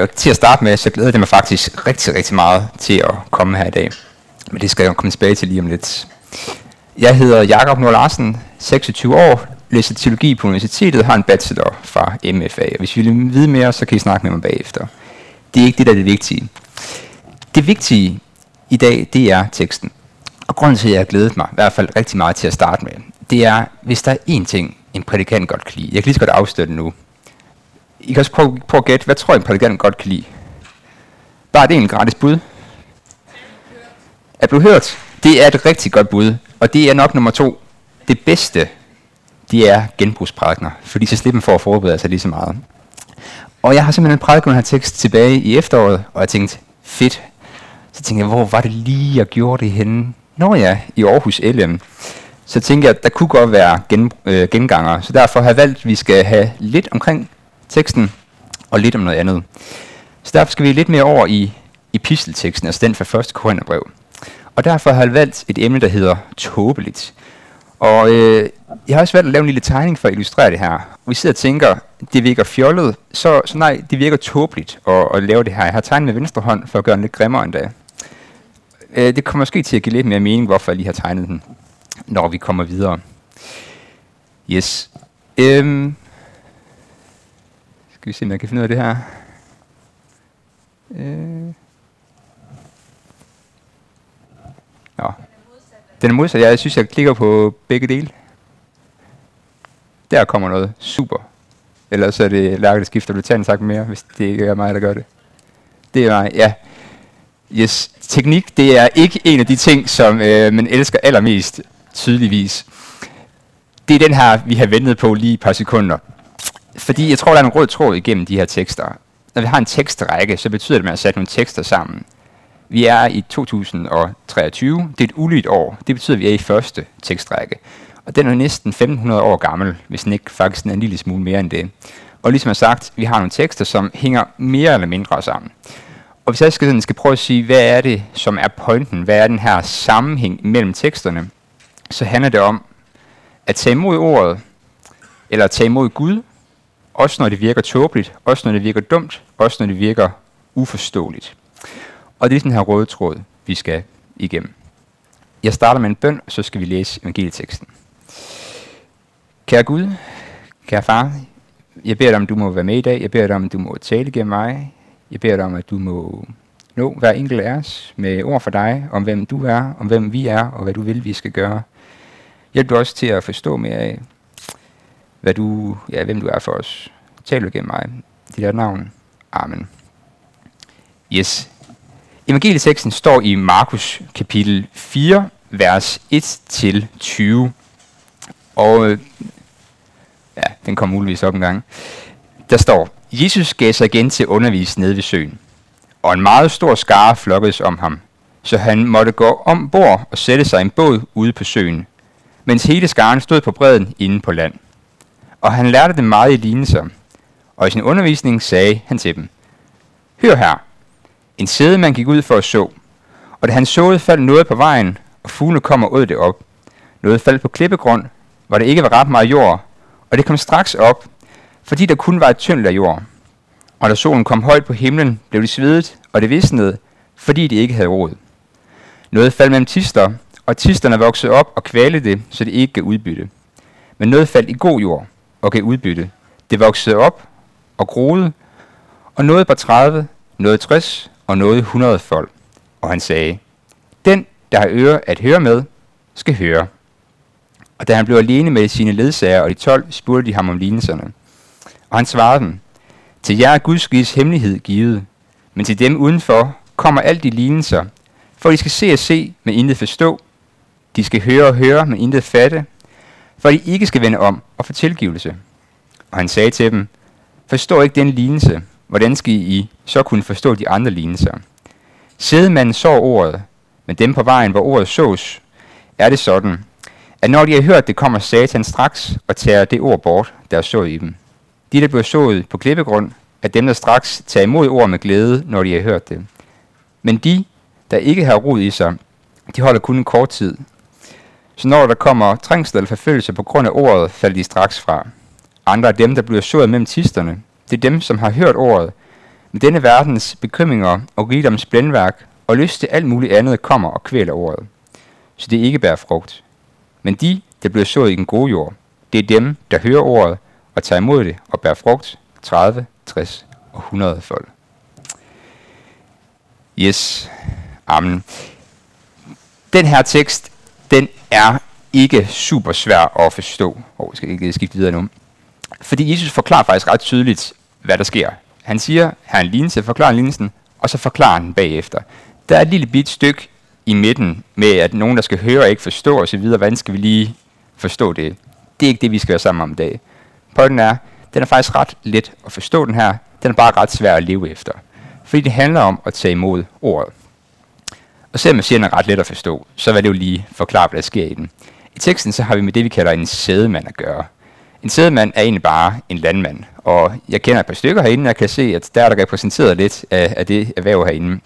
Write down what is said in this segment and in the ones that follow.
Og til at starte med, så glæder det mig faktisk rigtig, rigtig meget til at komme her i dag. Men det skal jeg komme tilbage til lige om lidt. Jeg hedder Jakob Nord Larsen, 26 år, læser teologi på universitetet og har en bachelor fra MFA. Og hvis I vil vide mere, så kan I snakke med mig bagefter. Det er ikke det, der er det vigtige. Det vigtige i dag, det er teksten. Og grunden til, at jeg har glædet mig, i hvert fald rigtig meget til at starte med, det er, hvis der er én ting, en prædikant godt kan lide. Jeg kan lige så godt afsløre det nu. I kan også prøve, prøve at gætte, hvad tror I, en prædikant godt kan lide? Bare det er en gratis bud. Er du hørt? Det er et rigtig godt bud, og det er nok nummer to. Det bedste, det er genbrugsprædikner, fordi så slipper man for at forberede sig lige så meget. Og jeg har simpelthen prædiket den her tekst tilbage i efteråret, og jeg tænkte, fedt. Så tænkte jeg, hvor var det lige, jeg gjorde det henne? Nå ja, i Aarhus LM. Så tænkte jeg, at der kunne godt være gen, øh, genganger, så derfor har jeg valgt, at vi skal have lidt omkring teksten og lidt om noget andet. Så derfor skal vi lidt mere over i epistelteksten, altså den fra 1. Korintherbrev. Og derfor har jeg valgt et emne, der hedder tåbeligt. Og øh, jeg har også valgt at lave en lille tegning for at illustrere det her. Og vi sidder og tænker, det virker fjollet, så, så nej, det virker tåbeligt at, at lave det her. Jeg har tegnet med venstre hånd for at gøre den lidt grimmere endda. Øh, det kommer måske til at give lidt mere mening, hvorfor jeg lige har tegnet den, når vi kommer videre. Yes. Øhm, skal vi se, om jeg kan finde ud af det her. Øh. Nå. Den er modsat. Ja, jeg synes, jeg klikker på begge dele. Der kommer noget. Super. Ellers er det Lærke, der skifter. Du tager en sagt mere, hvis det ikke er mig, der gør det. Det er mig, ja. Yes. Teknik, det er ikke en af de ting, som øh, man elsker allermest, tydeligvis. Det er den her, vi har ventet på lige et par sekunder. Fordi jeg tror, der er en rød tråd igennem de her tekster. Når vi har en tekstrække, så betyder det, at man har sat nogle tekster sammen. Vi er i 2023. Det er et ulydt år. Det betyder, at vi er i første tekstrække. Og den er næsten 1500 år gammel, hvis den ikke faktisk er en lille smule mere end det. Og ligesom jeg sagt, vi har nogle tekster, som hænger mere eller mindre sammen. Og hvis jeg skal, skal prøve at sige, hvad er det, som er pointen, hvad er den her sammenhæng mellem teksterne, så handler det om at tage imod ordet, eller at tage imod Gud, også når det virker tåbeligt, også når det virker dumt, også når det virker uforståeligt. Og det er den her røde tråd, vi skal igennem. Jeg starter med en bøn, så skal vi læse evangelieteksten. Kære Gud, kære far, jeg beder dig om, du må være med i dag. Jeg beder dig om, du må tale gennem mig. Jeg beder dig om, at du må nå hver enkelt af os med ord for dig, om hvem du er, om hvem vi er, og hvad du vil, vi skal gøre. Hjælp du også til at forstå mere af, hvad du, ja, hvem du er for os. Tal du gennem mig. Dit dit navn. Amen. Yes. Evangelieteksten står i Markus kapitel 4, vers 1-20. Og øh, ja, den kommer muligvis op en gang. Der står, Jesus gav sig igen til undervis nede ved søen, og en meget stor skare flokkedes om ham, så han måtte gå om bord og sætte sig i en båd ude på søen, mens hele skaren stod på bredden inde på land. Og han lærte dem meget i lignelser, og i sin undervisning sagde han til dem, Hør her, en sædemand gik ud for at så, og da han såede, faldt noget på vejen, og fuglene kom og åd det op. Noget faldt på klippegrund, hvor der ikke var ret meget jord, og det kom straks op, fordi der kun var et tyndt af jord. Og da solen kom højt på himlen, blev det svedet, og det visnede, fordi det ikke havde rod. Noget faldt mellem tister, og tisterne voksede op og kvalte det, så det ikke gav udbytte. Men noget faldt i god jord og gav udbytte. Det voksede op og groede, og nåede på 30, nåede 60 og nåede 100 folk. Og han sagde, den, der har øre at høre med, skal høre. Og da han blev alene med sine ledsager og de 12, spurgte de ham om lignelserne. Og han svarede dem, til jer er Guds riges hemmelighed givet, men til dem udenfor kommer alt de lignelser, for de skal se og se, men intet forstå. De skal høre og høre, men intet fatte, for de ikke skal vende om og få tilgivelse. Og han sagde til dem, forstår ikke den lignelse, hvordan skal I så kunne forstå de andre lignelser? Sædemanden så ordet, men dem på vejen, hvor ordet sås, er det sådan, at når de har hørt det, kommer Satan straks og tager det ord bort, der er sået i dem. De, der bliver sået på klippegrund, er dem, der straks tager imod ord med glæde, når de har hørt det. Men de, der ikke har rod i sig, de holder kun en kort tid. Så når der kommer trængsel eller forfølgelse på grund af ordet, falder de straks fra. Andre er dem, der bliver sået mellem tisterne. Det er dem, som har hørt ordet, Men denne verdens bekymringer og rigdoms blændværk og lyst til alt muligt andet kommer og kvæler ordet, så det ikke bærer frugt. Men de, der bliver sået i den gode jord, det er dem, der hører ordet og tager imod det og bærer frugt 30, 60 og 100 fold. Yes. Amen. Den her tekst, den er ikke super svær at forstå. Og oh, jeg skal ikke skifte videre nu. Fordi Jesus forklarer faktisk ret tydeligt, hvad der sker. Han siger, her en lignelse, forklarer lignelsen, og så forklarer han bagefter. Der er et lille bit stykke i midten med, at nogen, der skal høre og ikke forstå osv., hvordan skal vi lige forstå det? Det er ikke det, vi skal være sammen om i dag. Pointen er, den er faktisk ret let at forstå den her. Den er bare ret svær at leve efter. Fordi det handler om at tage imod ordet. Og selvom jeg siger, den er ret let at forstå, så vil det jo lige forklare, hvad der sker i den. I teksten så har vi med det, vi kalder en sædemand at gøre. En sædemand er egentlig bare en landmand, og jeg kender et par stykker herinde, og jeg kan se, at der er der repræsenteret lidt af, af det erhverv herinde.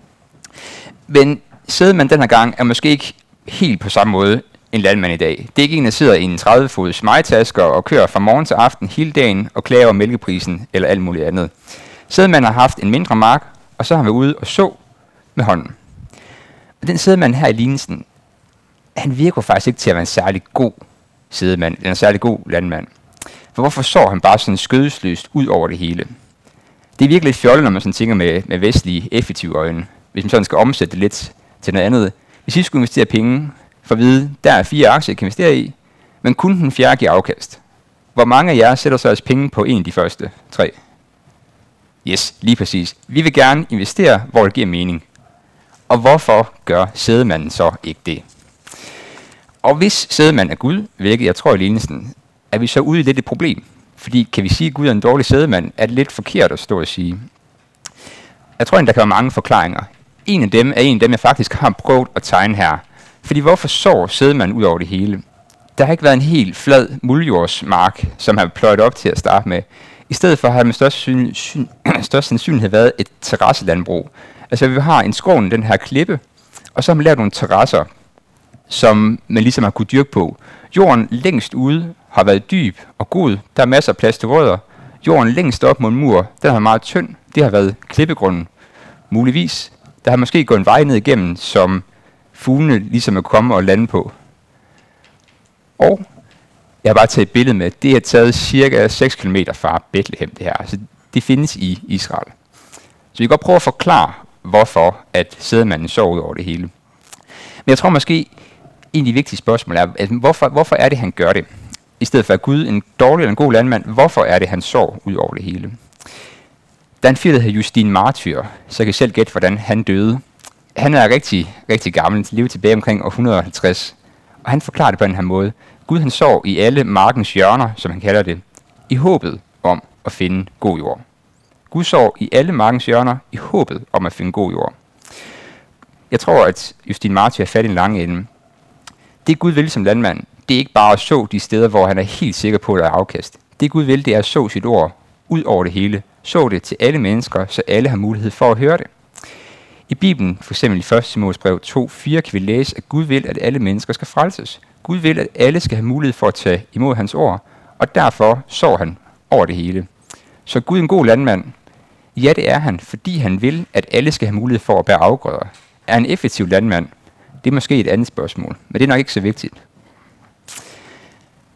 Men sædemand den her gang er måske ikke helt på samme måde en landmand i dag. Det er ikke en, der sidder i en 30-fods majtasker og kører fra morgen til aften hele dagen og klager over mælkeprisen eller alt muligt andet. Sædemanden har haft en mindre mark, og så har vi ude og så med hånden. Og den sædemand her i lignelsen, han virker faktisk ikke til at være en særlig god sædemand, eller en særlig god landmand. For hvorfor så han bare sådan skødesløst ud over det hele? Det er virkelig lidt fjollet, når man sådan tænker med, med vestlige, effektive øjne. Hvis man sådan skal omsætte det lidt til noget andet. Hvis I skulle investere penge, for at vide, der er fire aktier, jeg kan investere i, men kun den fjerde giver afkast. Hvor mange af jer sætter så jeres penge på en af de første tre? Yes, lige præcis. Vi vil gerne investere, hvor det giver mening. Og hvorfor gør sædemanden så ikke det? Og hvis sædemanden er Gud, hvilket jeg tror i lignelsen, er vi så ude i lidt et problem. Fordi kan vi sige, at Gud er en dårlig sædemand, er det lidt forkert at stå og sige. Jeg tror, at der kan være mange forklaringer. En af dem er en af dem, jeg faktisk har prøvet at tegne her. Fordi hvorfor sår sædemanden ud over det hele? Der har ikke været en helt flad muljordsmark, som har pløjet op til at starte med. I stedet for har det med størst, syn, syn, størst sandsynlighed været et terrasselandbrug. Altså vi har en skoven, den her klippe, og så har man lavet nogle terrasser, som man ligesom har kunne dyrke på. Jorden længst ude har været dyb og god. Der er masser af plads til rødder. Jorden længst op mod en mur, den har meget tynd. Det har været klippegrunden. Muligvis. Der har måske gået en vej ned igennem, som fuglene ligesom er kommet og lande på. Og jeg har bare taget et billede med, det er taget cirka 6 km fra Bethlehem det her. Så det findes i Israel. Så vi kan godt prøve at forklare, hvorfor at sædemanden sov ud over det hele. Men jeg tror måske, en af de vigtige spørgsmål er, at hvorfor, hvorfor er det, han gør det? I stedet for at Gud en dårlig eller en god landmand, hvorfor er det, han sår ud over det hele? Der er en fyr, der hedder Justin Martyr, så jeg kan selv gætte, hvordan han døde. Han er rigtig, rigtig gammel, levet tilbage omkring år 150. Og han forklarer det på den her måde. Gud han sov i alle markens hjørner, som han kalder det, i håbet om at finde god jord. Gud i alle markens hjørner i håbet om at finde god jord. Jeg tror, at Justin Martyr har fat i en lang ende. Det Gud vil som landmand, det er ikke bare at så de steder, hvor han er helt sikker på, at der er afkast. Det Gud vil, det er at så sit ord ud over det hele. Så det til alle mennesker, så alle har mulighed for at høre det. I Bibelen, for eksempel i 1. Timotheus brev 2.4, kan vi læse, at Gud vil, at alle mennesker skal frelses. Gud vil, at alle skal have mulighed for at tage imod hans ord, og derfor så han over det hele. Så Gud er en god landmand. Ja, det er han, fordi han vil, at alle skal have mulighed for at bære afgrøder. Er han effektiv landmand? Det er måske et andet spørgsmål, men det er nok ikke så vigtigt.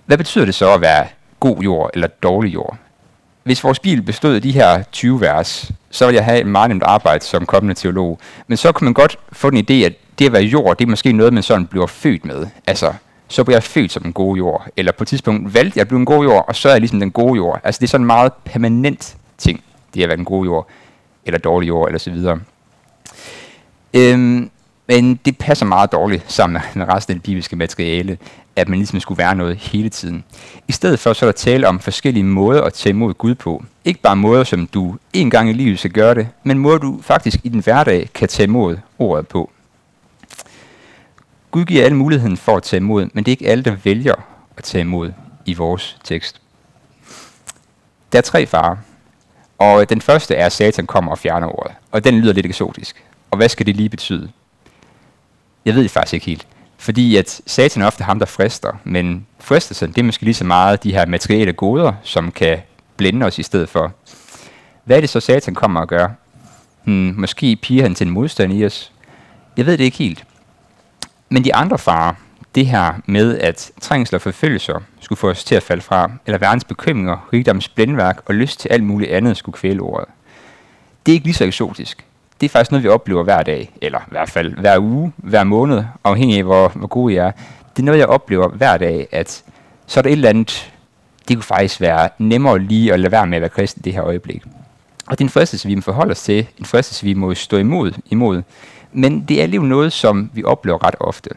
Hvad betyder det så at være god jord eller dårlig jord? Hvis vores bil bestod af de her 20 vers, så ville jeg have et meget nemt arbejde som kommende teolog. Men så kunne man godt få den idé, at det at være jord, det er måske noget, man sådan bliver født med. Altså, så bliver jeg født som en god jord. Eller på et tidspunkt valgte jeg at blive en god jord, og så er jeg ligesom den gode jord. Altså, det er sådan en meget permanent ting, det har været en god jord, eller dårlig jord, eller så videre. Øhm, men det passer meget dårligt sammen med resten af det bibelske materiale, at man ligesom skulle være noget hele tiden. I stedet for så er der tale om forskellige måder at tage imod Gud på. Ikke bare måder, som du en gang i livet skal gøre det, men måder du faktisk i din hverdag kan tage imod ordet på. Gud giver alle muligheden for at tage imod, men det er ikke alle, der vælger at tage imod i vores tekst. Der er tre farer, og øh, den første er, at Satan kommer og fjerner ordet, og den lyder lidt eksotisk. Og hvad skal det lige betyde? Jeg ved det faktisk ikke helt. Fordi at satan er ofte ham, der frister, men fristelsen, det er måske lige så meget de her materielle goder, som kan blænde os i stedet for. Hvad er det så, satan kommer og gør? Hmm, måske piger han til en modstand i os. Jeg ved det ikke helt. Men de andre farer, det her med, at trængsler og forfølgelser skulle få os til at falde fra, eller verdens bekymringer, rigdoms blændværk og lyst til alt muligt andet skulle kvæle ordet. Det er ikke lige så eksotisk. Det er faktisk noget, vi oplever hver dag, eller i hvert fald hver uge, hver måned, afhængig af, hvor, hvor gode jeg er. Det er noget, jeg oplever hver dag, at så er der et eller andet, det kunne faktisk være nemmere lige at lade være med at være kristen i det her øjeblik. Og det er en fristelse, vi må forholde os til, en fristelse, vi må stå imod, imod. Men det er alligevel noget, som vi oplever ret ofte.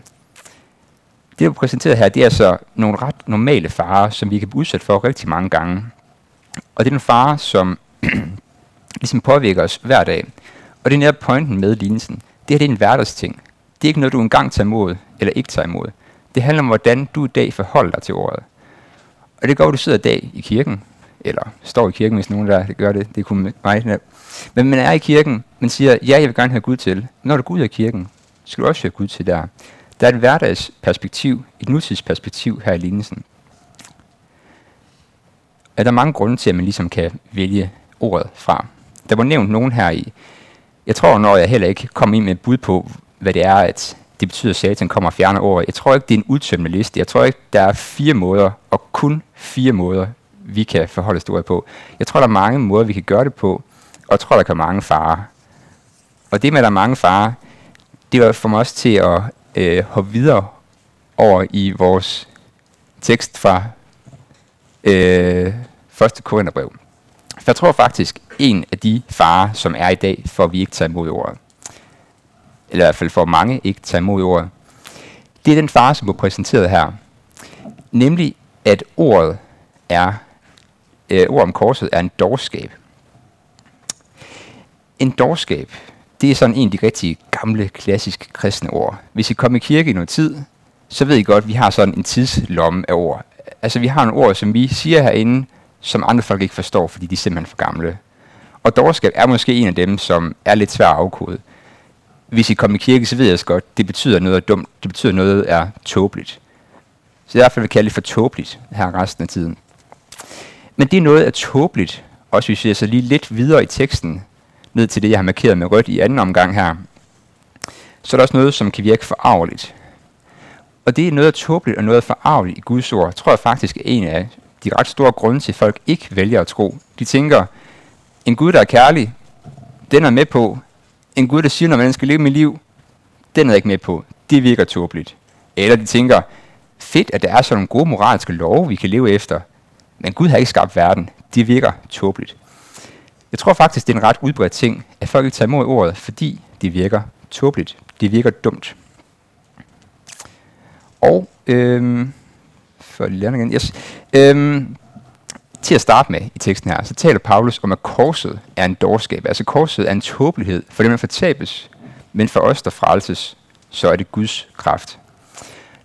Det, der er præsenteret her, det er altså nogle ret normale farer, som vi kan blive udsat for rigtig mange gange. Og det er en fare, som ligesom påvirker os hver dag. Og det er netop pointen med lignelsen. Det her det er en hverdagsting. Det er ikke noget, du engang tager imod, eller ikke tager imod. Det handler om, hvordan du i dag forholder dig til ordet. Og det går, at du sidder i dag i kirken, eller står i kirken, hvis nogen der gør det, det kunne mig. Men man er i kirken, man siger, ja, jeg vil gerne have Gud til. Når du går ud af kirken, skal du også have Gud til der. Der er et hverdagsperspektiv, et nutidsperspektiv her i lignelsen. Er der mange grunde til, at man ligesom kan vælge ordet fra. Der var nævnt nogen her i. Jeg tror, når jeg heller ikke kom ind med et bud på, hvad det er, at det betyder, at satan kommer og fjerner ordet. Jeg tror ikke, det er en udtømmende liste. Jeg tror ikke, der er fire måder, og kun fire måder, vi kan forholde os på. Jeg tror, der er mange måder, vi kan gøre det på, og jeg tror, der kan mange farer. Og det med, at der er mange farer, det var for mig også til at øh, hoppe videre over i vores tekst fra øh, første Korintherbrev. For jeg tror faktisk, en af de farer, som er i dag, for at vi ikke tager imod ordet, eller i hvert fald for mange ikke tager imod ordet, det er den fare, som er præsenteret her. Nemlig, at ordet er, øh, ord om korset er en dårskab. En dårskab, det er sådan en af de rigtig gamle, klassiske kristne ord. Hvis I kommer i kirke i noget tid, så ved I godt, at vi har sådan en tidslomme af ord. Altså vi har nogle ord, som vi siger herinde, som andre folk ikke forstår, fordi de er simpelthen for gamle. Og dårskab er måske en af dem, som er lidt svær at afkode. Hvis I kommer i kirke, så ved jeg også godt, det betyder noget er dumt, det betyder noget er tåbeligt. Så i hvert fald vil kalde det for tåbeligt her resten af tiden. Men det er noget er tåbeligt, også hvis vi ser så lige lidt videre i teksten, ned til det, jeg har markeret med rødt i anden omgang her, så er der også noget, som kan virke forarveligt. Og det er noget af tåbeligt og noget forarveligt i Guds ord, tror jeg faktisk er en af de ret store grunde til, at folk ikke vælger at tro. De tænker, en Gud, der er kærlig, den er med på. En Gud, der siger, når man skal leve mit liv, den er ikke med på. Det virker tåbeligt. Eller de tænker, fedt, at der er sådan nogle gode moralske love, vi kan leve efter. Men Gud har ikke skabt verden. Det virker tåbeligt. Jeg tror faktisk, det er en ret udbredt ting, at folk ikke tager imod ordet, fordi det virker tåbeligt. Det virker dumt. Og øhm, for lige igen, yes. øhm, til at starte med i teksten her, så taler Paulus om, at korset er en dårskab. Altså korset er en tåbelighed for dem, der fortabes, men for os, der frelses, så er det Guds kraft.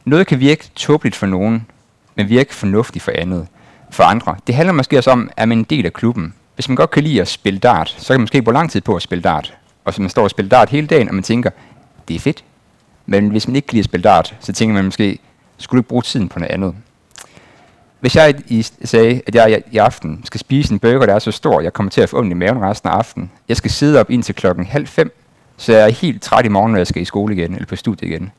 Noget kan virke tåbeligt for nogen, men virke fornuftigt for andet. For andre. Det handler måske også om, at man er en del af klubben. Hvis man godt kan lide at spille dart, så kan man måske bruge lang tid på at spille dart. Og så man står og spiller dart hele dagen, og man tænker, det er fedt. Men hvis man ikke kan lide at spille dart, så tænker man måske, skulle du ikke bruge tiden på noget andet? Hvis jeg i, sagde, at jeg i aften skal spise en burger, der er så stor, jeg kommer til at få ondt i maven resten af aftenen. Jeg skal sidde op indtil klokken halv fem, så jeg er helt træt i morgen, når jeg skal i skole igen, eller på studiet igen.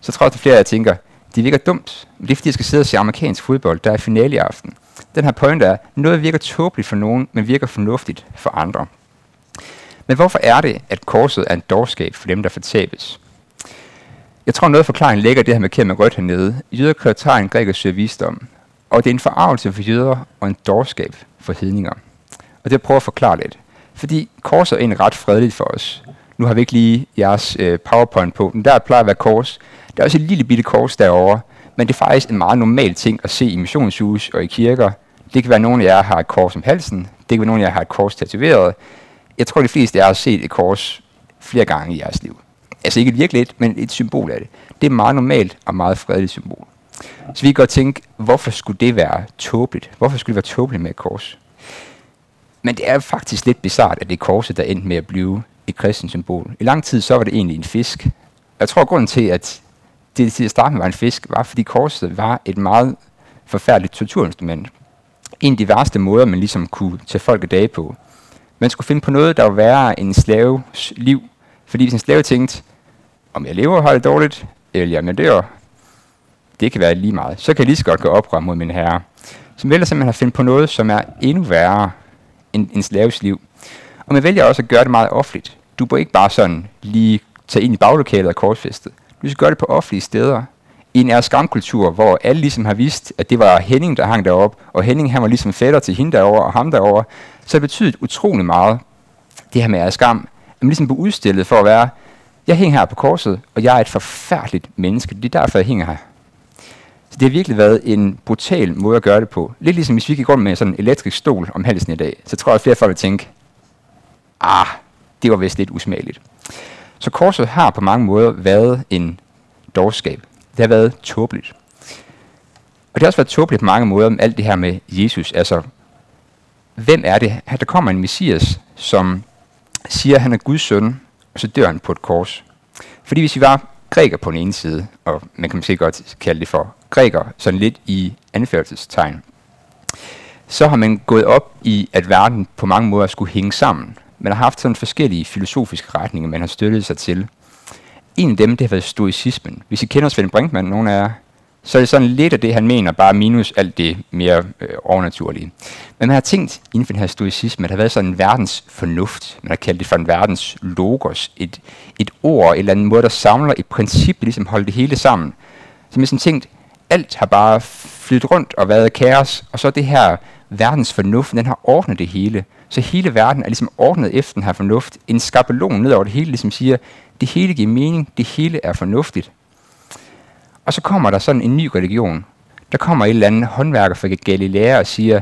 Så tror jeg, at flere af jer tænker, det virker dumt. Men det er fordi, jeg skal sidde og se amerikansk fodbold, der er finale i aften. Den her pointe er, noget virker tåbeligt for nogen, men virker fornuftigt for andre. Men hvorfor er det, at korset er en dårskab for dem, der fortabes? Jeg tror, noget af forklaringen ligger det her med med rødt hernede. Jøder kræver en græker søger visdom. Og det er en forarvelse for jøder og en dårskab for hedninger. Og det prøver at forklare lidt. Fordi korset er egentlig ret fredeligt for os. Nu har vi ikke lige jeres øh, powerpoint på, men der plejer at være kors. Der er også et lille bitte kors derovre, men det er faktisk en meget normal ting at se i missionshus og i kirker. Det kan være, at nogen af jer har et kors om halsen. Det kan være, at nogen af jer har et kors tatoveret. Jeg tror, de fleste af jer har set et kors flere gange i jeres liv. Altså ikke et virkeligt, men et symbol af det. Det er meget normalt og meget fredeligt symbol. Så vi kan godt tænke, hvorfor skulle det være tåbeligt? Hvorfor skulle det være tåbeligt med et kors? Men det er faktisk lidt bizart, at det er korset, der endte med at blive et kristent symbol. I lang tid så var det egentlig en fisk. Jeg tror, grunden til, at det til at starte med var en fisk, var fordi korset var et meget forfærdeligt torturinstrument. En af de værste måder, man ligesom kunne tage folk af dage på. Man skulle finde på noget, der var værre end en slaves liv. Fordi hvis en slave tænkte, om jeg lever og har det dårligt, eller om jeg dør, det kan være lige meget. Så kan jeg lige så godt gå oprør mod min herre. Så man vælger simpelthen at finde på noget, som er endnu værre end en slaves liv. Og man vælger også at gøre det meget offentligt. Du bør ikke bare sådan lige tage ind i baglokalet og korsfæstet. Vi skal gøre det på offentlige steder. I en skamkultur, hvor alle ligesom har vidst, at det var Henning, der hang derop, og Henning han var ligesom fætter til hende derovre og ham derovre, så det betydet utrolig meget, det her med er skam, at man ligesom blev udstillet for at være, jeg hænger her på korset, og jeg er et forfærdeligt menneske. Det er derfor, jeg hænger her. Så det har virkelig været en brutal måde at gøre det på. Lidt ligesom hvis vi gik rundt med sådan en elektrisk stol om halsen i dag, så tror jeg, at flere folk vil tænke, ah, det var vist lidt usmageligt. Så korset har på mange måder været en dårskab. Det har været tåbeligt. Og det har også været tåbeligt på mange måder med alt det her med Jesus. Altså, hvem er det? Der kommer en messias, som siger, at han er Guds søn, og så dør han på et kors. Fordi hvis vi var græker på den ene side, og man kan måske godt kalde det for græker, sådan lidt i anførselstegn, så har man gået op i, at verden på mange måder skulle hænge sammen. Man har haft sådan forskellige filosofiske retninger, man har støttet sig til. En af dem, det har været stoicismen. Hvis I kender Svend Brinkmann, nogen af jer, så er det sådan lidt af det, han mener, bare minus alt det mere øh, overnaturlige. Men man har tænkt inden for den her stoicisme, at der har været sådan en verdens fornuft. Man har kaldt det for en verdens logos. Et, et ord, et eller andet måde, der samler et princip, der ligesom holder det hele sammen. Så man har sådan tænkt, alt har bare flyttet rundt og været kaos, og så det her verdens fornuft, den har ordnet det hele. Så hele verden er ligesom ordnet efter den her fornuft. En skabelon ned over det hele ligesom siger, det hele giver mening, det hele er fornuftigt. Og så kommer der sådan en ny religion. Der kommer et eller andet håndværker fra Galilea og siger,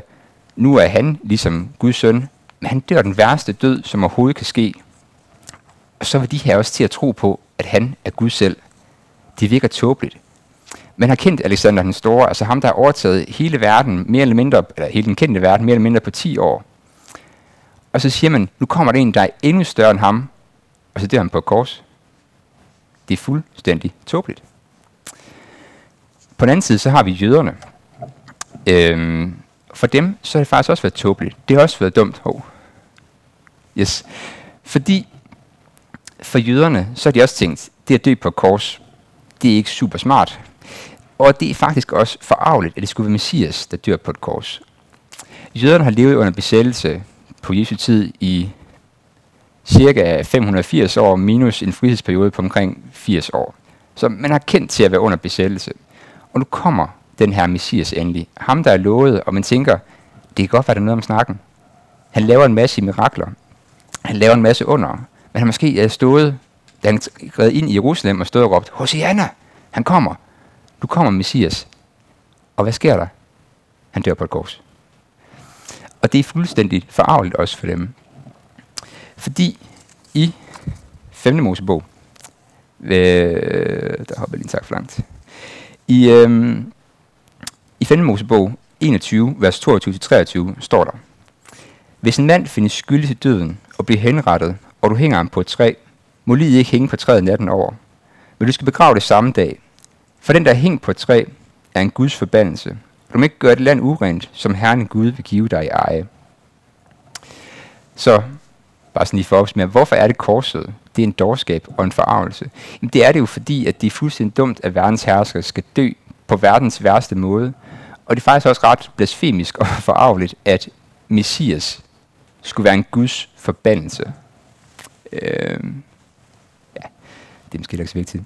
nu er han ligesom Guds søn, men han dør den værste død, som overhovedet kan ske. Og så vil de her også til at tro på, at han er Gud selv. Det virker tåbeligt. Man har kendt Alexander den Store, altså ham, der har overtaget hele verden, mere eller mindre, eller hele den kendte verden, mere eller mindre på 10 år. Og så siger man, nu kommer der en, der er endnu større end ham, og så dør han på et kors. Det er fuldstændig tåbeligt. På den anden side, så har vi jøderne. Øhm, for dem, så har det faktisk også været tåbeligt. Det har også været dumt. Oh. Yes. Fordi for jøderne, så har de også tænkt, det at dø på et kors, det er ikke super smart. Og det er faktisk også forarveligt, at det skulle være Messias, der dør på et kors. Jøderne har levet under besættelse på Jesu tid i cirka 580 år, minus en frihedsperiode på omkring 80 år. Så man har kendt til at være under besættelse. Og nu kommer den her Messias endelig. Ham, der er lovet, og man tænker, det kan godt være, der er noget om snakken. Han laver en masse mirakler. Han laver en masse under. Men han måske er stået, da han red ind i Jerusalem og stod og råbte, Hosianna, han kommer. Du kommer, Messias. Og hvad sker der? Han dør på et kors. Og det er fuldstændig forarveligt også for dem. Fordi i 5. Mosebog, øh, der hopper lige en tak for langt, i, øh, i 5. Mosebog 21, vers 22-23 står der, Hvis en mand findes skyldig til døden og bliver henrettet, og du hænger ham på et træ, må livet ikke hænge på træet natten over. Men du skal begrave det samme dag. For den, der er hængt på et træ, er en Guds forbandelse. Du må ikke gøre et land urent, som Herren Gud vil give dig i eje. Så, bare sådan lige for at hvorfor er det korset? Det er en dårskab og en forarvelse. Jamen, det er det jo fordi, at det er fuldstændig dumt, at verdens hersker skal dø på verdens værste måde. Og det er faktisk også ret blasfemisk og forarveligt, at Messias skulle være en Guds forbandelse. Øh, ja, det er måske ikke så vigtigt.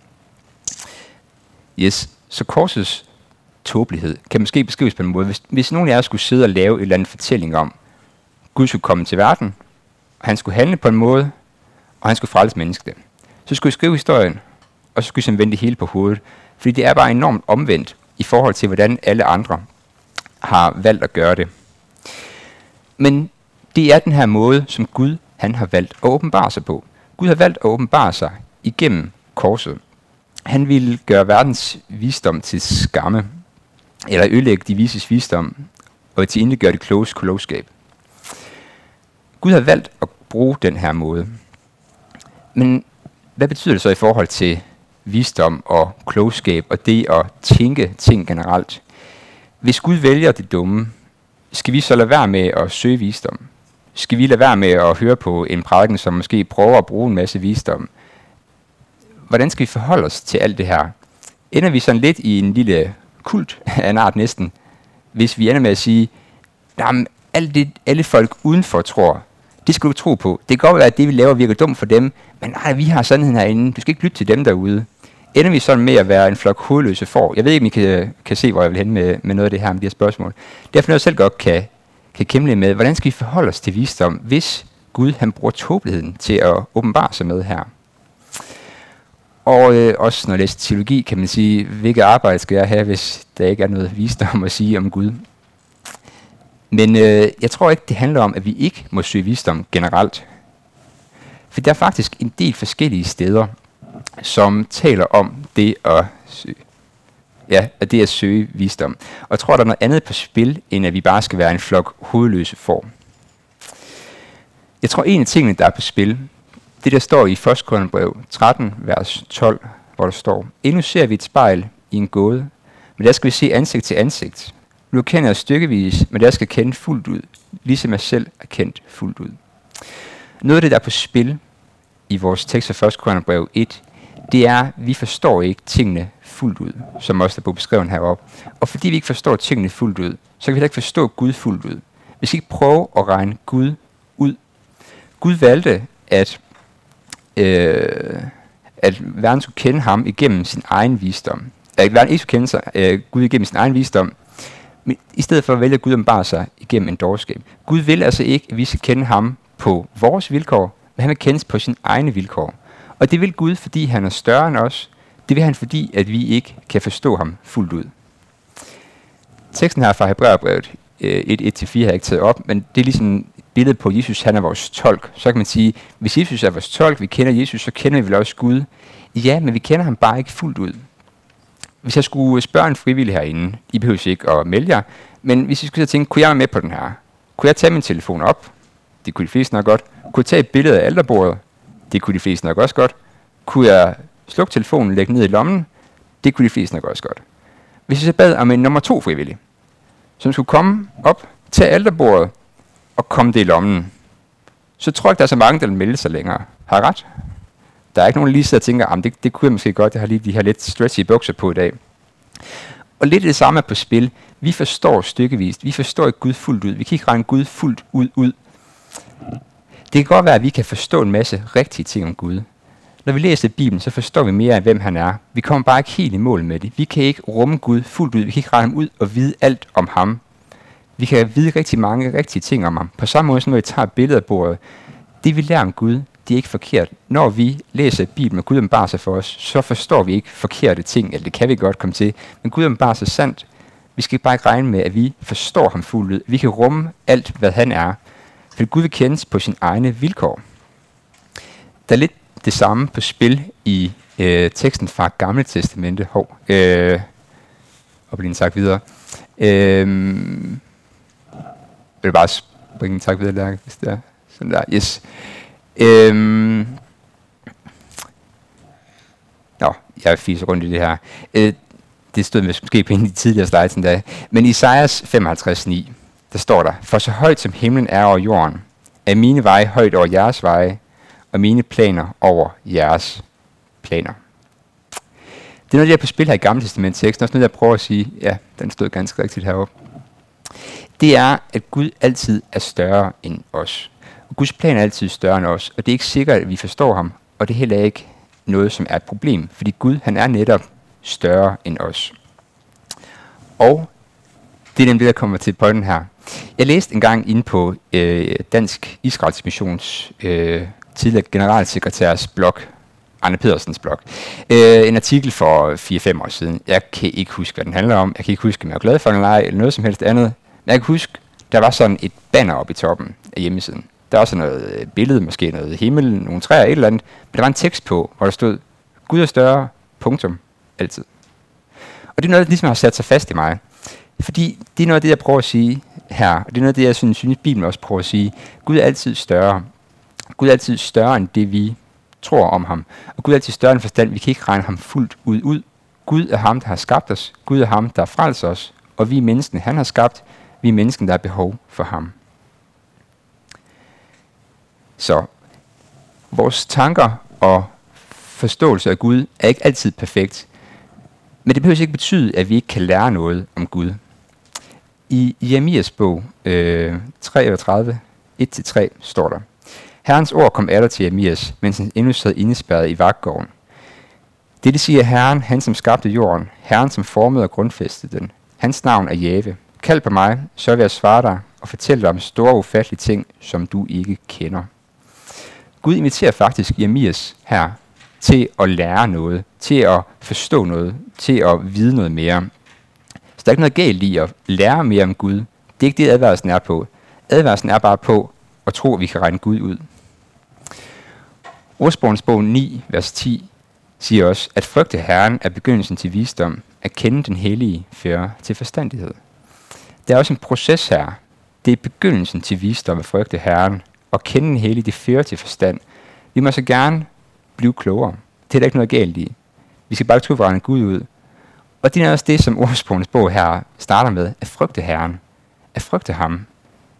Yes, så korsets tåbelighed kan måske beskrives på en måde. Hvis, hvis nogen af jer skulle sidde og lave en eller anden fortælling om, Gud skulle komme til verden, og han skulle handle på en måde, og han skulle frelse mennesket. Så skulle I skrive historien, og så skulle I vende det hele på hovedet. Fordi det er bare enormt omvendt i forhold til, hvordan alle andre har valgt at gøre det. Men det er den her måde, som Gud han har valgt at åbenbare sig på. Gud har valgt at åbenbare sig igennem korset. Han ville gøre verdens visdom til skamme, eller ødelægge de vises visdom, og til gøre det kloges klogskab. Gud har valgt at bruge den her måde. Men hvad betyder det så i forhold til visdom og klogskab og det at tænke ting generelt? Hvis Gud vælger det dumme, skal vi så lade være med at søge visdom? skal vi lade være med at høre på en prædiken, som måske prøver at bruge en masse visdom? Hvordan skal vi forholde os til alt det her? Ender vi sådan lidt i en lille kult af en art næsten, hvis vi ender med at sige, jamen, alt det, alle folk udenfor tror, det skal du tro på. Det kan godt være, at det, vi laver, virker dumt for dem, men nej, vi har sandheden herinde. Du skal ikke lytte til dem derude. Ender vi sådan med at være en flok hovedløse for? Jeg ved ikke, om I kan, kan se, hvor jeg vil hen med, med noget af det her med de her spørgsmål. Derfor noget, jeg selv godt kan, kan kæmpe med, hvordan skal vi forholde os til visdom, hvis Gud han bruger tåbeligheden til at åbenbare sig med her? Og øh, også når jeg læser teologi, kan man sige, hvilket arbejde skal jeg have, hvis der ikke er noget visdom at sige om Gud? Men øh, jeg tror ikke, det handler om, at vi ikke må søge visdom generelt. For der er faktisk en del forskellige steder, som taler om det at søge, ja, at det at søge visdom. Og jeg tror, der er noget andet på spil, end at vi bare skal være en flok hovedløse form. Jeg tror, en af tingene, der er på spil, det der står i 1. Korintherbrev 13, vers 12, hvor der står, Endnu ser vi et spejl i en gåde, men der skal vi se ansigt til ansigt. Nu kender jeg stykkevis, men der skal kende fuldt ud, ligesom jeg selv er kendt fuldt ud. Noget af det, der er på spil i vores tekst af 1. Korintherbrev 1, det er, at vi forstår ikke tingene fuldt ud, som også er på beskrevet heroppe. Og fordi vi ikke forstår tingene fuldt ud, så kan vi heller ikke forstå Gud fuldt ud. Vi skal ikke prøve at regne Gud ud. Gud valgte, at, øh, at verden skulle kende ham igennem sin egen visdom. At verden ikke skulle kende sig, øh, Gud igennem sin egen visdom, men i stedet for at vælge Gud bare sig igennem en dårskab. Gud vil altså ikke, at vi skal kende ham på vores vilkår, men han vil kendes på sine egne vilkår. Og det vil Gud, fordi han er større end os. Det vil han, fordi at vi ikke kan forstå ham fuldt ud. Teksten her fra Hebræerbrevet øh, 1.1-4 har jeg ikke taget op, men det er ligesom billede på, at Jesus han er vores tolk. Så kan man sige, hvis Jesus er vores tolk, vi kender Jesus, så kender vi vel også Gud. Ja, men vi kender ham bare ikke fuldt ud. Hvis jeg skulle spørge en frivillig herinde, I behøver ikke at melde jer, men hvis I skulle tænke, kunne jeg være med på den her? Kunne jeg tage min telefon op? Det kunne de fleste nok godt. Kunne jeg tage et billede af alderbordet? Det kunne de fleste nok også godt. Kunne jeg slukke telefonen og lægge ned i lommen? Det kunne de fleste nok også godt. Hvis jeg så bad om en nummer to frivillig, som skulle komme op, tage alderbordet og komme det i lommen, så tror jeg ikke, der er så mange, der vil melde sig længere. Har jeg ret? Der er ikke nogen, der lige sidder og tænker, at det, det kunne jeg måske godt, jeg har lige de her lidt stretchy bukser på i dag. Og lidt det samme er på spil. Vi forstår stykkevist. Vi forstår ikke Gud fuldt ud. Vi kan ikke regne Gud fuldt ud ud. Det kan godt være, at vi kan forstå en masse rigtige ting om Gud. Når vi læser Bibelen, så forstår vi mere af, hvem han er. Vi kommer bare ikke helt i mål med det. Vi kan ikke rumme Gud fuldt ud. Vi kan ikke regne ham ud og vide alt om ham. Vi kan vide rigtig mange rigtige ting om ham. På samme måde, som når vi tager billeder af bordet. Det vi lærer om Gud, det er ikke forkert. Når vi læser Bibelen, og Gud åbenbarer sig for os, så forstår vi ikke forkerte ting, eller det kan vi godt komme til. Men Gud åbenbarer sig sandt. Vi skal bare ikke regne med, at vi forstår ham fuldt ud. Vi kan rumme alt, hvad han er. For Gud vil kendes på sin egne vilkår. Der er lidt det samme på spil i øh, teksten fra Gamle Testamente. Hov, øh, og bliver sagt videre. Øh, vil bare springe en tak videre, Lærke, hvis det er sådan der. Yes. Øhm. Nå, jeg fiser rundt i det her. Øh, det stod måske på en af de tidligere slides endda. Men i Isaias 55.9, der står der, For så højt som himlen er over jorden, er mine veje højt over jeres veje, og mine planer over jeres planer. Det er noget, jeg er på spil her i Gamle Testament teksten, også noget, jeg prøver at sige, ja, den stod ganske rigtigt heroppe. Det er, at Gud altid er større end os. Og Guds plan er altid større end os, og det er ikke sikkert, at vi forstår ham, og det er heller ikke noget, som er et problem, fordi Gud, han er netop større end os. Og det er nemlig det, der kommer til pointen her. Jeg læste engang inde på øh, Dansk Israels Missions øh, tidligere generalsekretærs blog, Arne Pedersens blog, øh, en artikel for 4-5 år siden. Jeg kan ikke huske, hvad den handler om. Jeg kan ikke huske, om jeg er glad for den eller ej, eller noget som helst andet. Jeg kan huske, der var sådan et banner oppe i toppen af hjemmesiden. Der var sådan noget øh, billede, måske noget himmel, nogle træer, et eller andet. Men der var en tekst på, hvor der stod, Gud er større, punktum, altid. Og det er noget, der ligesom har sat sig fast i mig. Fordi det er noget af det, jeg prøver at sige her. Og det er noget af det, jeg synes, synes Bibelen også prøver at sige. Gud er altid større. Gud er altid større end det, vi tror om ham. Og Gud er altid større end forstand. Vi kan ikke regne ham fuldt ud ud. Gud er ham, der har skabt os. Gud er ham, der frelser os. Og vi er menneskene, han har skabt. Vi er mennesken, der har behov for ham. Så vores tanker og forståelse af Gud er ikke altid perfekt. Men det behøver ikke betyde, at vi ikke kan lære noget om Gud. I Jeremias bog øh, 33, 1-3 står der, Herrens ord kom der til Jeremias, mens han endnu sad indespærret i vagtgården. Det, det siger Herren, han som skabte jorden, Herren som formede og grundfæstede den. Hans navn er Jave. Kald på mig, så vil jeg svare dig og fortælle dig om store ufattelige ting, som du ikke kender. Gud inviterer faktisk Jeremias her til at lære noget, til at forstå noget, til at vide noget mere. Så der er ikke noget galt i at lære mere om Gud. Det er ikke det, advarslen er på. Advarslen er bare på at tro, at vi kan regne Gud ud. Ordsprogens bog 9, vers 10 siger også, at frygte Herren er begyndelsen til visdom, at kende den hellige fører til forstandighed. Der er også en proces her. Det er begyndelsen til visdom at frygte Herren, og kende den hellige, det fører til forstand. Vi må så gerne blive klogere. Det er der ikke noget galt i. Vi skal bare tro for Gud ud. Og det er også det, som ordsprogenes bog her starter med, at frygte Herren. At frygte ham.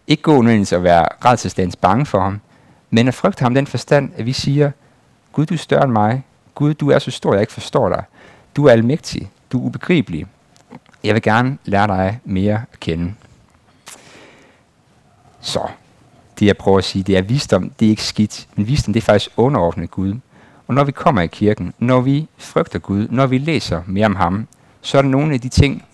Ikke gå nødvendigvis at være redselstandens bange for ham, men at frygte ham den forstand, at vi siger, Gud, du er større end mig. Gud, du er så stor, jeg ikke forstår dig. Du er almægtig. Du er ubegribelig. Jeg vil gerne lære dig mere at kende. Så, det jeg prøver at sige, det er visdom, det er ikke skidt, men visdom det er faktisk underordnet Gud. Og når vi kommer i kirken, når vi frygter Gud, når vi læser mere om ham, så er der nogle af de ting,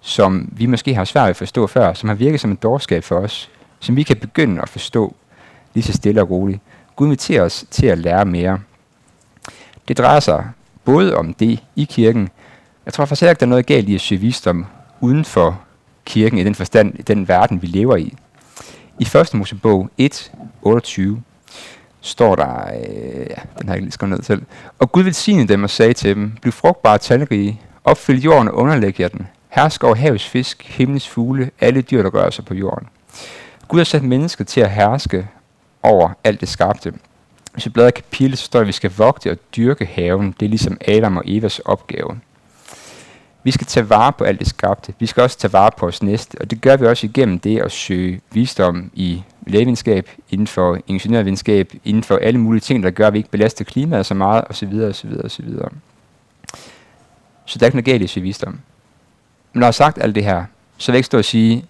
som vi måske har svært ved at forstå før, som har virket som en dårskab for os, som vi kan begynde at forstå lige så stille og roligt. Gud inviterer os til at lære mere. Det drejer sig både om det i kirken. Jeg tror faktisk ikke, der er noget galt i at søge visdom uden for kirken i den forstand, i den verden, vi lever i. I 1. Mosebog 1, 28 står der, øh, ja, den har jeg lige skrevet ned til. Og Gud velsignede dem og sagde til dem, bliv frugtbare og talrige, opfyld jorden og underlæg jer den. Hersk over havets fisk, himlens fugle, alle dyr, der rører sig på jorden. Gud har sat mennesket til at herske over alt det skabte. Hvis vi bladrer kapitel, så står der, at vi skal vogte og dyrke haven. Det er ligesom Adam og Evas opgave. Vi skal tage vare på alt det skabte. Vi skal også tage vare på os næste. Og det gør vi også igennem det at søge visdom i lægevidenskab, inden for ingeniørvidenskab, inden for alle mulige ting, der gør, at vi ikke belaster klimaet så meget, osv. osv. osv. Så der er ikke noget galt i at søge visdom. Men når jeg har sagt alt det her, så vil jeg ikke stå og sige,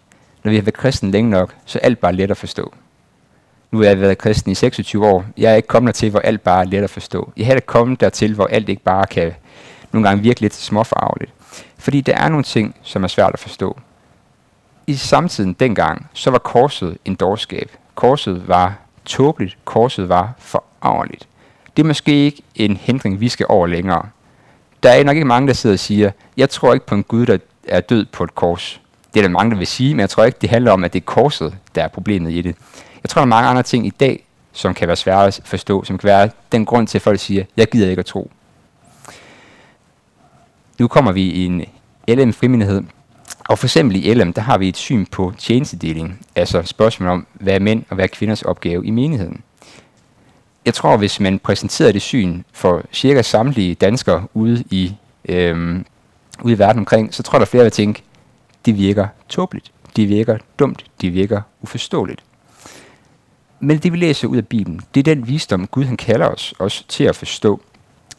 når vi har været kristen længe nok, så er alt bare let at forstå. Nu har jeg været kristen i 26 år. Jeg er ikke kommet dertil, hvor alt bare er let at forstå. Jeg er heller kommet dertil, hvor alt ikke bare kan nogle gange virke lidt småfarveligt. Fordi der er nogle ting, som er svært at forstå. I samtiden dengang, så var korset en dårskab. Korset var tåbeligt. Korset var forarveligt. Det er måske ikke en hindring, vi skal over længere. Der er nok ikke mange, der sidder og siger, jeg tror ikke på en Gud, der er død på et kors. Det er der mange, der vil sige, men jeg tror ikke, det handler om, at det er korset, der er problemet i det. Jeg tror, der er mange andre ting i dag, som kan være svære at forstå, som kan være den grund til, at folk siger, jeg gider ikke at tro. Nu kommer vi i en LM-frimindighed, og for eksempel i LM, der har vi et syn på tjenestedeling, altså spørgsmålet om, hvad er mænd og hvad er kvinders opgave i menigheden. Jeg tror, hvis man præsenterede det syn for cirka samtlige danskere ude i, øhm, ude i verden omkring, så tror der flere vil tænke, det virker tåbeligt, det virker dumt, det virker uforståeligt. Men det vi læser ud af Bibelen, det er den visdom, Gud han kalder os også til at forstå.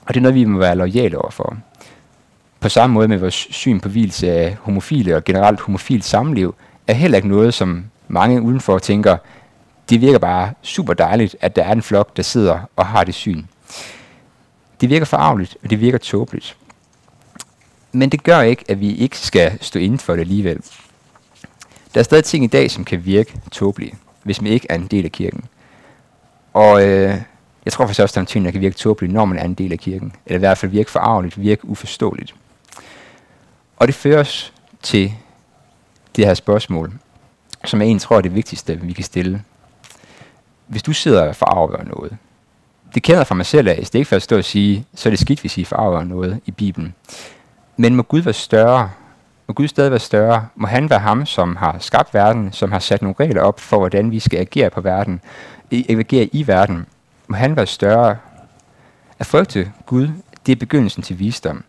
Og det er noget, vi må være lojale overfor. På samme måde med vores syn på hvilelse af homofile og generelt homofilt samliv, er heller ikke noget, som mange udenfor tænker, det virker bare super dejligt, at der er en flok, der sidder og har det syn. Det virker forarveligt, og det virker tåbeligt. Men det gør ikke, at vi ikke skal stå inden for det alligevel. Der er stadig ting i dag, som kan virke tåbelige hvis man ikke er en del af kirken. Og øh, jeg tror faktisk også, at der er ting, der kan virke tåbelige, når man er en del af kirken. Eller i hvert fald virke forarveligt, virke uforståeligt. Og det fører os til det her spørgsmål, som jeg egentlig tror er det vigtigste, vi kan stille. Hvis du sidder forarvet over noget, det kender jeg fra mig selv af, det er ikke for at stå og sige, så er det skidt, hvis I forarver noget i Bibelen. Men må Gud være større må Gud stadig være større. Må han være ham, som har skabt verden, som har sat nogle regler op for, hvordan vi skal agere på verden, agere i verden. Må han være større. At frygte Gud, det er begyndelsen til visdom.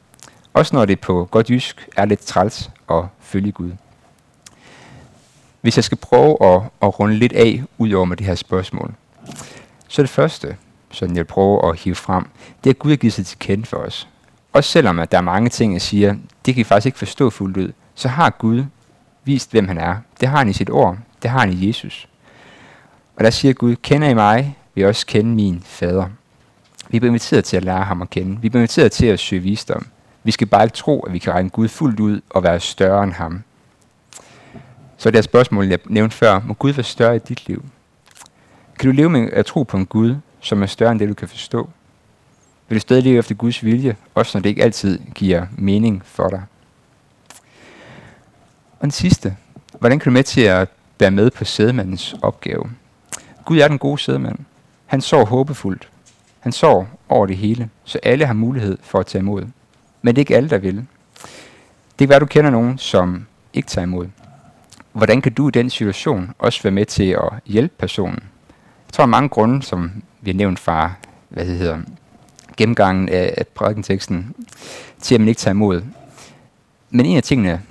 Også når det på godt jysk er lidt træls at følge Gud. Hvis jeg skal prøve at, at runde lidt af ud over med det her spørgsmål, Så det første, som jeg prøver at hive frem, det er, at Gud har givet sig til kende for os. Også selvom at der er mange ting, jeg siger, det kan vi faktisk ikke forstå fuldt ud, så har Gud vist, hvem han er. Det har han i sit ord. Det har han i Jesus. Og der siger Gud, kender I mig, vil I også kende min fader. Vi bliver inviteret til at lære ham at kende. Vi bliver inviteret til at søge visdom. Vi skal bare ikke tro, at vi kan regne Gud fuldt ud og være større end ham. Så det er spørgsmål, jeg nævnte før. Må Gud være større i dit liv? Kan du leve med at tro på en Gud, som er større end det, du kan forstå? Vil du stadig leve efter Guds vilje, også når det ikke altid giver mening for dig? Og den sidste. Hvordan kan du med til at være med på sædemandens opgave? Gud er den gode sædemand. Han sår håbefuldt. Han sår over det hele, så alle har mulighed for at tage imod. Men det er ikke alle, der vil. Det kan være, du kender nogen, som ikke tager imod. Hvordan kan du i den situation også være med til at hjælpe personen? Jeg tror, mange grunde, som vi har nævnt fra hvad det hedder, gennemgangen af, af prædikenteksten, til at man ikke tager imod. Men en af tingene,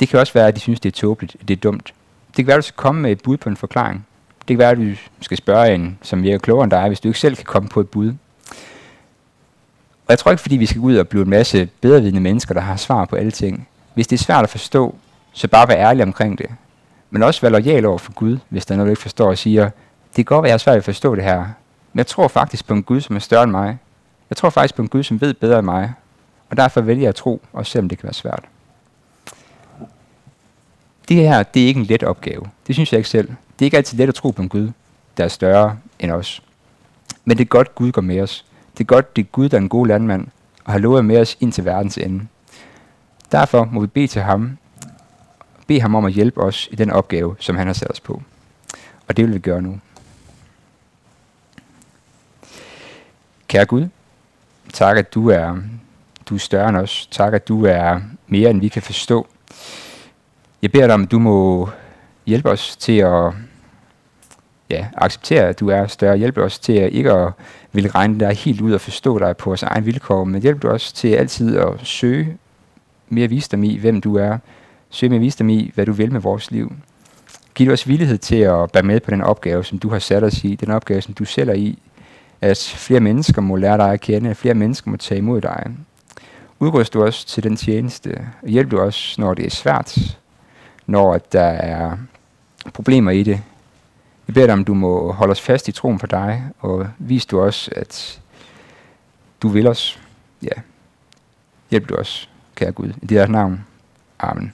det kan også være, at de synes, det er tåbeligt, det er dumt. Det kan være, at du skal komme med et bud på en forklaring. Det kan være, at du skal spørge en, som virker klogere end dig, hvis du ikke selv kan komme på et bud. Og jeg tror ikke, fordi vi skal gå ud og blive en masse bedrevidende mennesker, der har svar på alle ting. Hvis det er svært at forstå, så bare vær ærlig omkring det. Men også vær lojal over for Gud, hvis der er noget, du ikke forstår og siger, det kan godt være, at jeg har svært at forstå det her, men jeg tror faktisk på en Gud, som er større end mig. Jeg tror faktisk på en Gud, som ved bedre end mig. Og derfor vælger jeg at tro, også selvom det kan være svært. Det her, det er ikke en let opgave. Det synes jeg ikke selv. Det er ikke altid let at tro på en Gud, der er større end os. Men det er godt, Gud går med os. Det er godt, det er Gud, der er en god landmand, og har lovet med os ind til verdens ende. Derfor må vi bede til ham, bede ham om at hjælpe os i den opgave, som han har sat os på. Og det vil vi gøre nu. Kære Gud, tak at du er, du er større end os. Tak at du er mere end vi kan forstå. Jeg beder dig om, at du må hjælpe os til at ja, acceptere, at du er større. Hjælpe os til at ikke at ville regne dig helt ud og forstå dig på vores egen vilkår, men hjælp du os til altid at søge mere visdom i, hvem du er. Søge mere visdom i, hvad du vil med vores liv. Giv os villighed til at være med på den opgave, som du har sat os i, den opgave, som du selv er i, at flere mennesker må lære dig at kende, at flere mennesker må tage imod dig. Udrust du os til den tjeneste, og hjælp du os, når det er svært, når der er problemer i det. Jeg beder dig om, du må holde os fast i troen på dig, og vis du os, at du vil os. Ja, hjælp du os, kære Gud. I dit navn. Amen.